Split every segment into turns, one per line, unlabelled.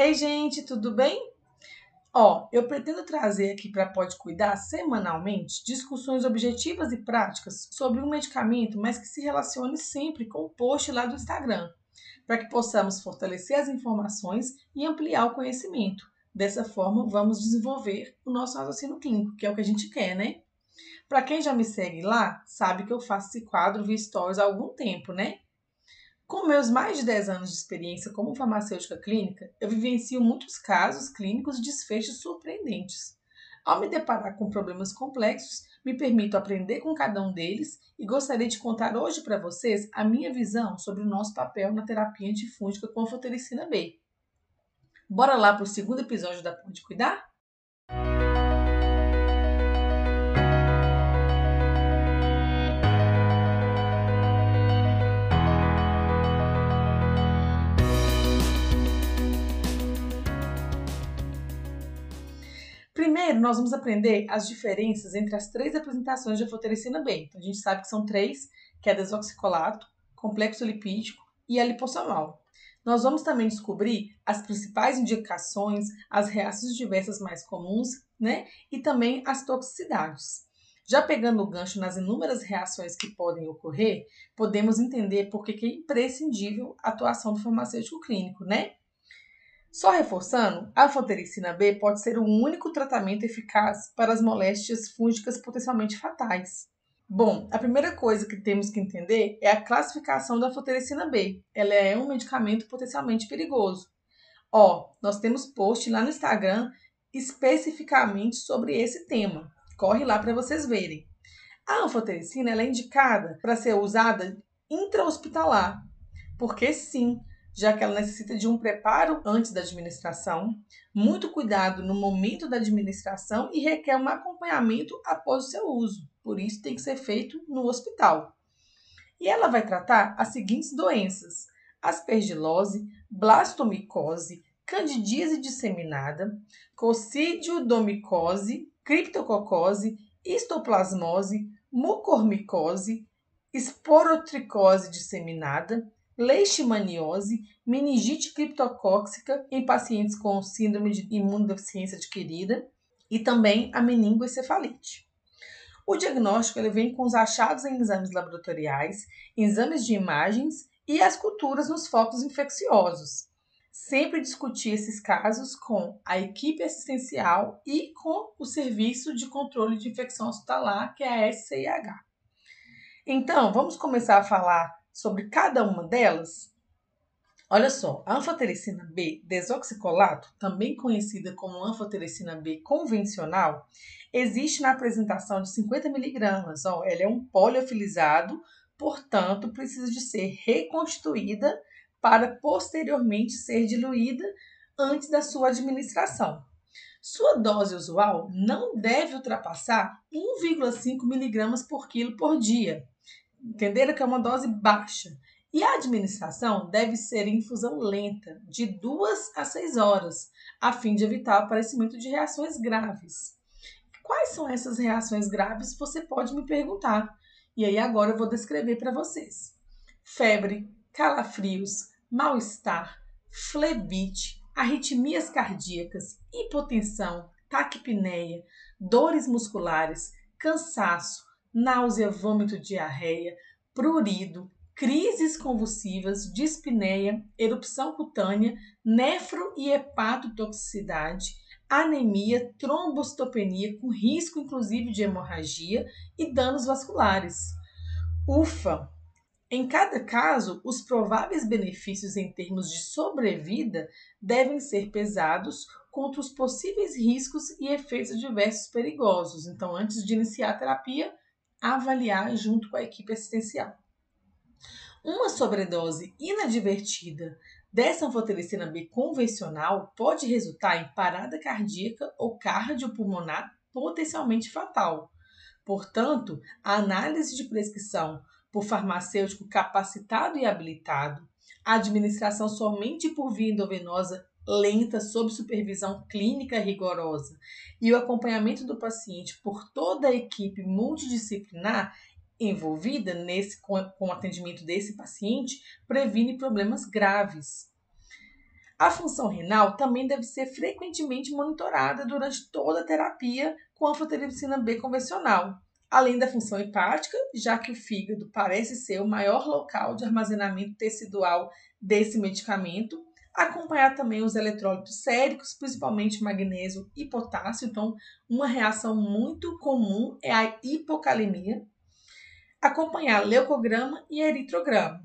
Ei, gente, tudo bem? Ó, eu pretendo trazer aqui para Pode Cuidar semanalmente discussões objetivas e práticas sobre um medicamento, mas que se relacione sempre com o post lá do Instagram, para que possamos fortalecer as informações e ampliar o conhecimento. Dessa forma, vamos desenvolver o nosso raciocínio clínico, que é o que a gente quer, né? Para quem já me segue lá, sabe que eu faço esse quadro via stories há algum tempo, né? Com meus mais de 10 anos de experiência como farmacêutica clínica, eu vivencio muitos casos clínicos de desfechos surpreendentes. Ao me deparar com problemas complexos, me permito aprender com cada um deles e gostaria de contar hoje para vocês a minha visão sobre o nosso papel na terapia antifúngica com a fotericina B. Bora lá para o segundo episódio da Ponte Cuidar? Primeiro, nós vamos aprender as diferenças entre as três apresentações de afotericina B. Então, a gente sabe que são três, que é desoxicolato, complexo lipídico e a liposomal. Nós vamos também descobrir as principais indicações, as reações diversas mais comuns, né? E também as toxicidades. Já pegando o gancho nas inúmeras reações que podem ocorrer, podemos entender por que é imprescindível a atuação do farmacêutico clínico, né? Só reforçando, a fotericina B pode ser o único tratamento eficaz para as moléstias fúngicas potencialmente fatais. Bom, a primeira coisa que temos que entender é a classificação da fotericina B. Ela é um medicamento potencialmente perigoso. Ó, nós temos post lá no Instagram especificamente sobre esse tema. Corre lá para vocês verem. A anfotericina é indicada para ser usada intra-hospitalar, porque sim, já que ela necessita de um preparo antes da administração, muito cuidado no momento da administração e requer um acompanhamento após o seu uso. Por isso, tem que ser feito no hospital. E ela vai tratar as seguintes doenças: aspergilose, blastomicose, candidíase disseminada, coccidiodomicose, criptococose, histoplasmose, mucormicose, esporotricose disseminada, leishmaniose, meningite criptocóxica em pacientes com síndrome de imunodeficiência adquirida e também a meningoencefalite. O diagnóstico ele vem com os achados em exames laboratoriais, exames de imagens e as culturas nos focos infecciosos. Sempre discutir esses casos com a equipe assistencial e com o Serviço de Controle de Infecção Hospitalar, que é a SCIH. Então, vamos começar a falar sobre cada uma delas? Olha só, a anfotericina B desoxicolato, também conhecida como anfotericina B convencional, existe na apresentação de 50 miligramas. Ela é um poliofilizado, portanto, precisa de ser reconstituída para posteriormente ser diluída antes da sua administração. Sua dose usual não deve ultrapassar 1,5 miligramas por quilo por dia. Entenderam que é uma dose baixa. E a administração deve ser em infusão lenta, de 2 a 6 horas, a fim de evitar o aparecimento de reações graves. Quais são essas reações graves? Você pode me perguntar. E aí agora eu vou descrever para vocês. Febre, calafrios, mal-estar, flebite, arritmias cardíacas, hipotensão, taquipneia, dores musculares, cansaço, náusea, vômito, diarreia, prurido, crises convulsivas, dispneia, erupção cutânea, nefro e hepatotoxicidade, anemia, trombocitopenia, com risco inclusive de hemorragia e danos vasculares. Ufa! Em cada caso, os prováveis benefícios em termos de sobrevida devem ser pesados contra os possíveis riscos e efeitos adversos perigosos. Então, antes de iniciar a terapia, avaliar junto com a equipe assistencial. Uma sobredose inadvertida dessa anfotericina B convencional pode resultar em parada cardíaca ou cardiopulmonar potencialmente fatal. Portanto, a análise de prescrição por farmacêutico capacitado e habilitado, a administração somente por via endovenosa lenta sob supervisão clínica rigorosa e o acompanhamento do paciente por toda a equipe multidisciplinar envolvida nesse com, o atendimento desse paciente previne problemas graves. A função renal também deve ser frequentemente monitorada durante toda a terapia com anfotericina B convencional, além da função hepática, já que o fígado parece ser o maior local de armazenamento tecidual desse medicamento, acompanhar também os eletrólitos séricos, principalmente magnésio e potássio. Então, uma reação muito comum é a hipocalemia. Acompanhar leucograma e eritrograma.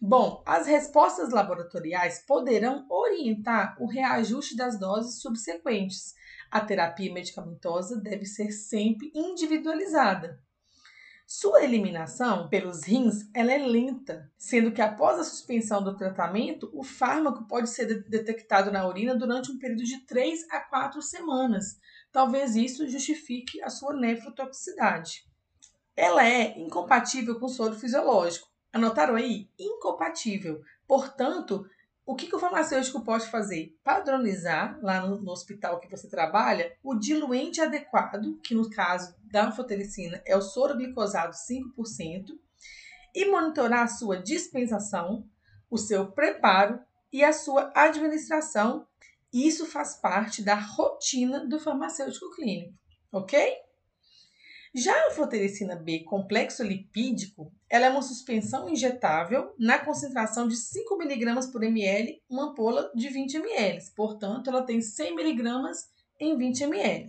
Bom, as respostas laboratoriais poderão orientar o reajuste das doses subsequentes. A terapia medicamentosa deve ser sempre individualizada. Sua eliminação pelos rins ela é lenta, sendo que após a suspensão do tratamento, o fármaco pode ser detectado na urina durante um período de 3 a 4 semanas. Talvez isso justifique a sua nefrotoxicidade. Ela é incompatível com o soro fisiológico. Anotaram aí? Incompatível. Portanto, o que, que, o farmacêutico pode fazer? Padronizar, lá no, no, hospital que você trabalha, o diluente adequado, que no caso da anfotericina é o soro glicosado 5%, e monitorar a sua dispensação, o seu preparo e a sua administração. Isso faz parte da rotina do farmacêutico clínico, ok? Já a anfotericina B complexo lipídico, ela é uma suspensão injetável na concentração de 5 mg por ml, uma ampola de 20 ml. Portanto, ela tem 100 mg em 20 ml.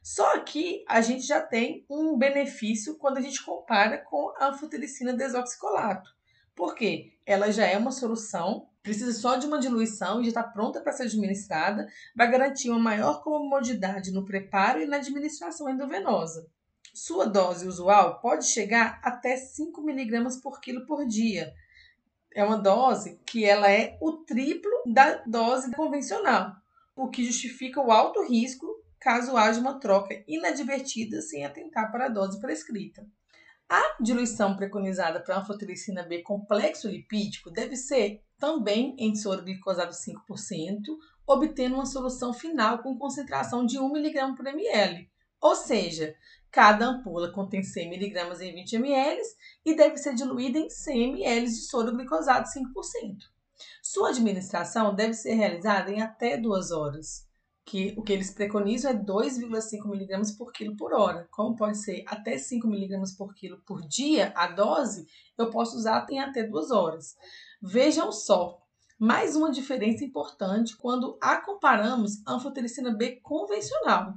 Só que a gente já tem um benefício quando a gente compara com a anfotericina desoxicolato. Por quê? Ela já é uma solução, precisa só de uma diluição e já está pronta para ser administrada, vai garantir uma maior comodidade no preparo e na administração endovenosa. Sua dose usual pode chegar até 5 miligramas por quilo por dia. É uma dose que ela é o triplo da dose convencional, o que justifica o alto risco caso haja uma troca inadvertida sem atentar para a dose prescrita. A diluição preconizada para anfotericina B complexo lipídico deve ser também em soro glicosado 5%, obtendo uma solução final com concentração de 1 mg por ml. Ou seja, Cada ampola contém 100 mg em 20 ml e deve ser diluída em 100 ml de soro glicosado 5%. Sua administração deve ser realizada em até 2 horas, que o que eles preconizam é 2,5 mg por quilo por hora. Como pode ser até 5 mg por quilo por dia, a dose, eu posso usar em até 2 horas. Vejam só, mais uma diferença importante quando a comparamos a anfotericina B convencional.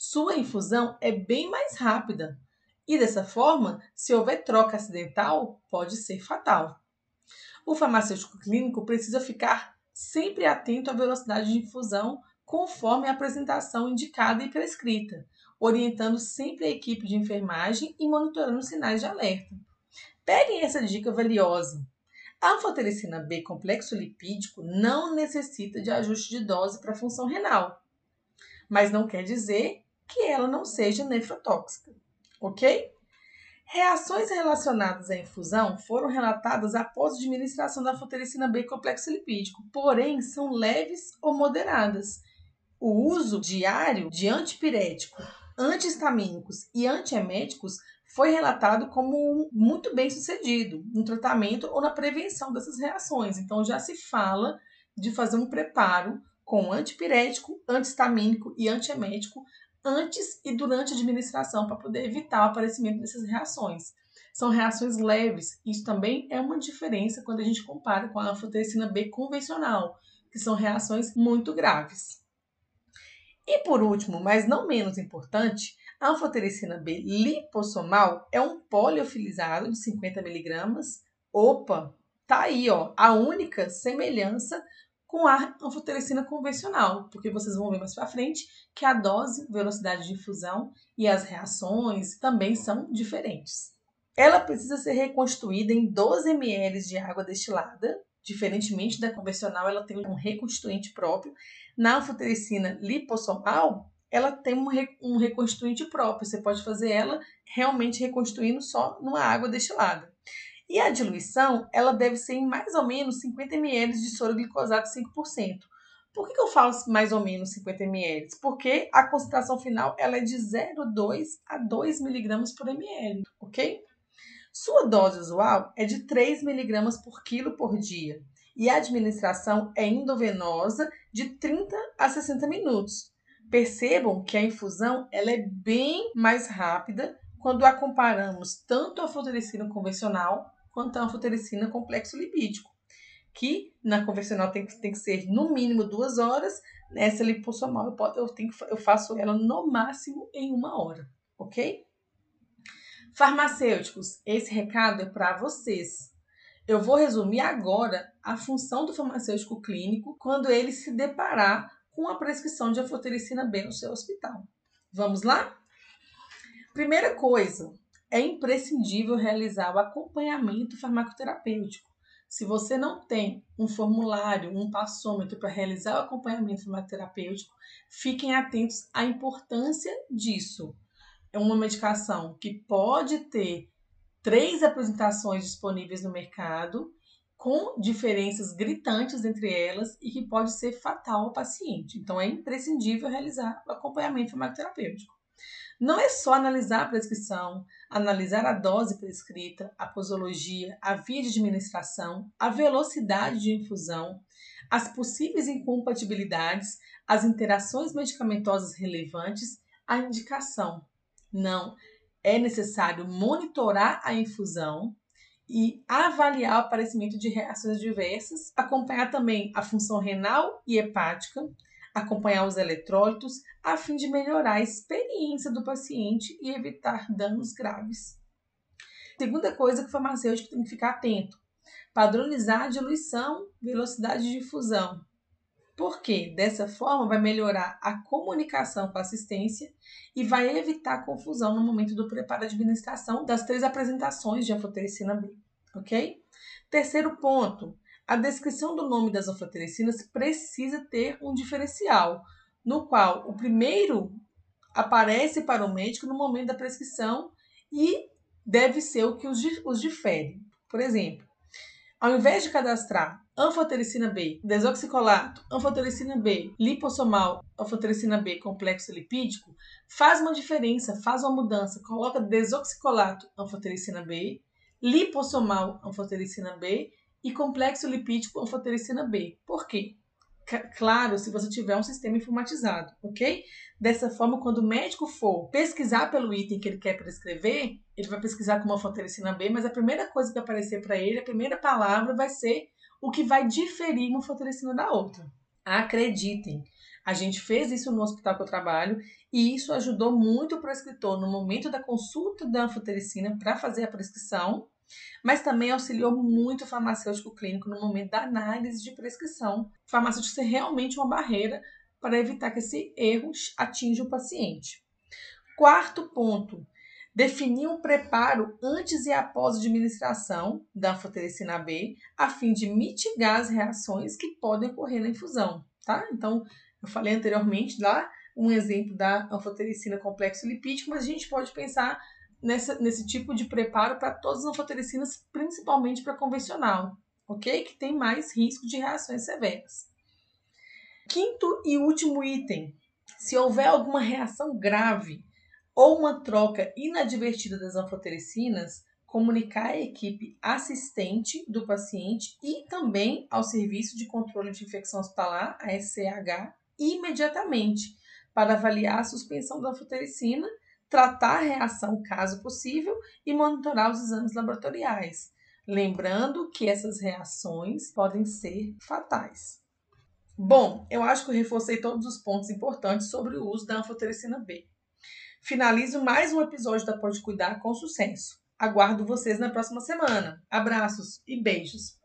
Sua infusão é bem mais rápida e dessa forma, se houver troca acidental, pode ser fatal. O farmacêutico clínico precisa ficar sempre atento à velocidade de infusão conforme a apresentação indicada e prescrita, orientando sempre a equipe de enfermagem e monitorando sinais de alerta. Peguem essa dica valiosa. A anfotericina B complexo lipídico não necessita de ajuste de dose para função renal, mas não quer dizer que ela não seja nefrotóxica, ok? Reações relacionadas à infusão foram relatadas após a administração da anfotericina B complexo lipídico, porém são leves ou moderadas. O uso diário de antipirético, antihistamínicos e antieméticos foi relatado como muito bem sucedido no tratamento ou na prevenção dessas reações. Então já se fala de fazer um preparo com antipirético, antihistamínico e antiemético antes e durante a administração para poder evitar o aparecimento dessas reações. São reações leves. Isso também é uma diferença quando a gente compara com a anfotericina B convencional, que são reações muito graves. E por último, mas não menos importante, a anfotericina B lipossomal é um poliofilizado de 50 miligramas. Opa, tá aí, ó, a única semelhança com a anfotericina convencional, porque vocês vão ver mais para frente que a dose, velocidade de infusão e as reações também são diferentes. Ela precisa ser reconstruída em 12 ml de água destilada, diferentemente da convencional, ela tem um reconstituinte próprio. Na anfotericina lipossomal, ela tem um, um reconstituinte próprio, você pode fazer ela realmente reconstruindo só numa água destilada. E a diluição, ela deve ser em mais ou menos 50 ml de soro glicosado 5%. Por que, que eu falo mais ou menos 50 ml? Porque a concentração final ela é de 0,2 a 2 mg por ml, ok? Sua dose usual é de 3 mg por quilo por dia. e a administração é endovenosa de 30 a 60 minutos. Percebam que a infusão ela é bem mais rápida quando a comparamos tanto a anfotericina convencional quanto a anfotericina complexo lipídico, que na convencional tem, tem que ser no mínimo duas horas, nessa lipossomal eu, eu, tenho, eu faço ela no máximo em uma hora, ok? Farmacêuticos, esse recado é para vocês. Eu vou resumir agora a função do farmacêutico clínico quando ele se deparar com a prescrição de anfotericina B no seu hospital. Vamos lá? Primeira coisa, é imprescindível realizar o acompanhamento farmacoterapêutico. Se você não tem um formulário, um passômetro para realizar o acompanhamento farmacoterapêutico, fiquem atentos à importância disso. É uma medicação que pode ter três apresentações disponíveis no mercado com diferenças gritantes entre elas e que pode ser fatal ao paciente. Então, é imprescindível realizar o acompanhamento farmacoterapêutico. Não é só analisar a prescrição, analisar a dose prescrita, a posologia, a via de administração, a velocidade de infusão, as possíveis incompatibilidades, as interações medicamentosas relevantes, a indicação. Não, é necessário monitorar a infusão, e avaliar o aparecimento de reações diversas, acompanhar também a função renal e hepática, acompanhar os eletrólitos, a fim de melhorar a experiência do paciente e evitar danos graves. Segunda coisa que o farmacêutico tem que ficar atento: padronizar a diluição, velocidade de difusão. Por quê? Dessa forma vai melhorar a comunicação com a assistência e vai evitar confusão no momento do preparo de administração das três apresentações de anfotericina B, ok? Terceiro ponto, a descrição do nome das anfotericinas precisa ter um diferencial, no qual o primeiro aparece para o médico no momento da prescrição e deve ser o que os, difere. Por exemplo, ao invés de cadastrar anfotericina B, desoxicolato, anfotericina B, liposomal, anfotericina B complexo lipídico, faz uma diferença, faz uma mudança. Coloca desoxicolato, anfotericina B, liposomal, anfotericina B e complexo lipídico, anfotericina B. Por quê? claro, se você tiver um sistema informatizado, ok? Dessa forma, quando o médico for pesquisar pelo item que ele quer prescrever, ele vai pesquisar como anfotericina B, mas a primeira coisa que aparecer para ele, a primeira palavra vai ser o que vai diferir uma anfotericina da outra. Acreditem, a gente fez isso no hospital que eu trabalho e isso ajudou muito o prescritor no momento da consulta da anfotericina para fazer a prescrição mas também auxiliou muito o farmacêutico clínico no momento da análise de prescrição. O farmacêutico ser realmente uma barreira para evitar que esse erro atinja o paciente. Quarto ponto, definir um preparo antes e após a administração da anfotericina B, a fim de mitigar as reações que podem ocorrer na infusão, tá? Então, eu falei anteriormente lá um exemplo da anfotericina complexo lipídico, mas a gente pode pensar nessa, nesse tipo de preparo para todas as anfotericinas, principalmente para convencional, ok? Que tem mais risco de reações severas. Quinto e último item: se houver alguma reação grave ou uma troca inadvertida das anfotericinas, comunicar à equipe assistente do paciente e também ao Serviço de Controle de Infecção Hospitalar, a SCH, imediatamente, para avaliar a suspensão da anfotericina tratar a reação caso possível e monitorar os exames laboratoriais, lembrando que essas reações podem ser fatais. Bom, eu acho que eu reforcei todos os pontos importantes sobre o uso da anfotericina B. Finalizo mais um episódio da Pode Cuidar com sucesso. Aguardo vocês na próxima semana. Abraços e beijos!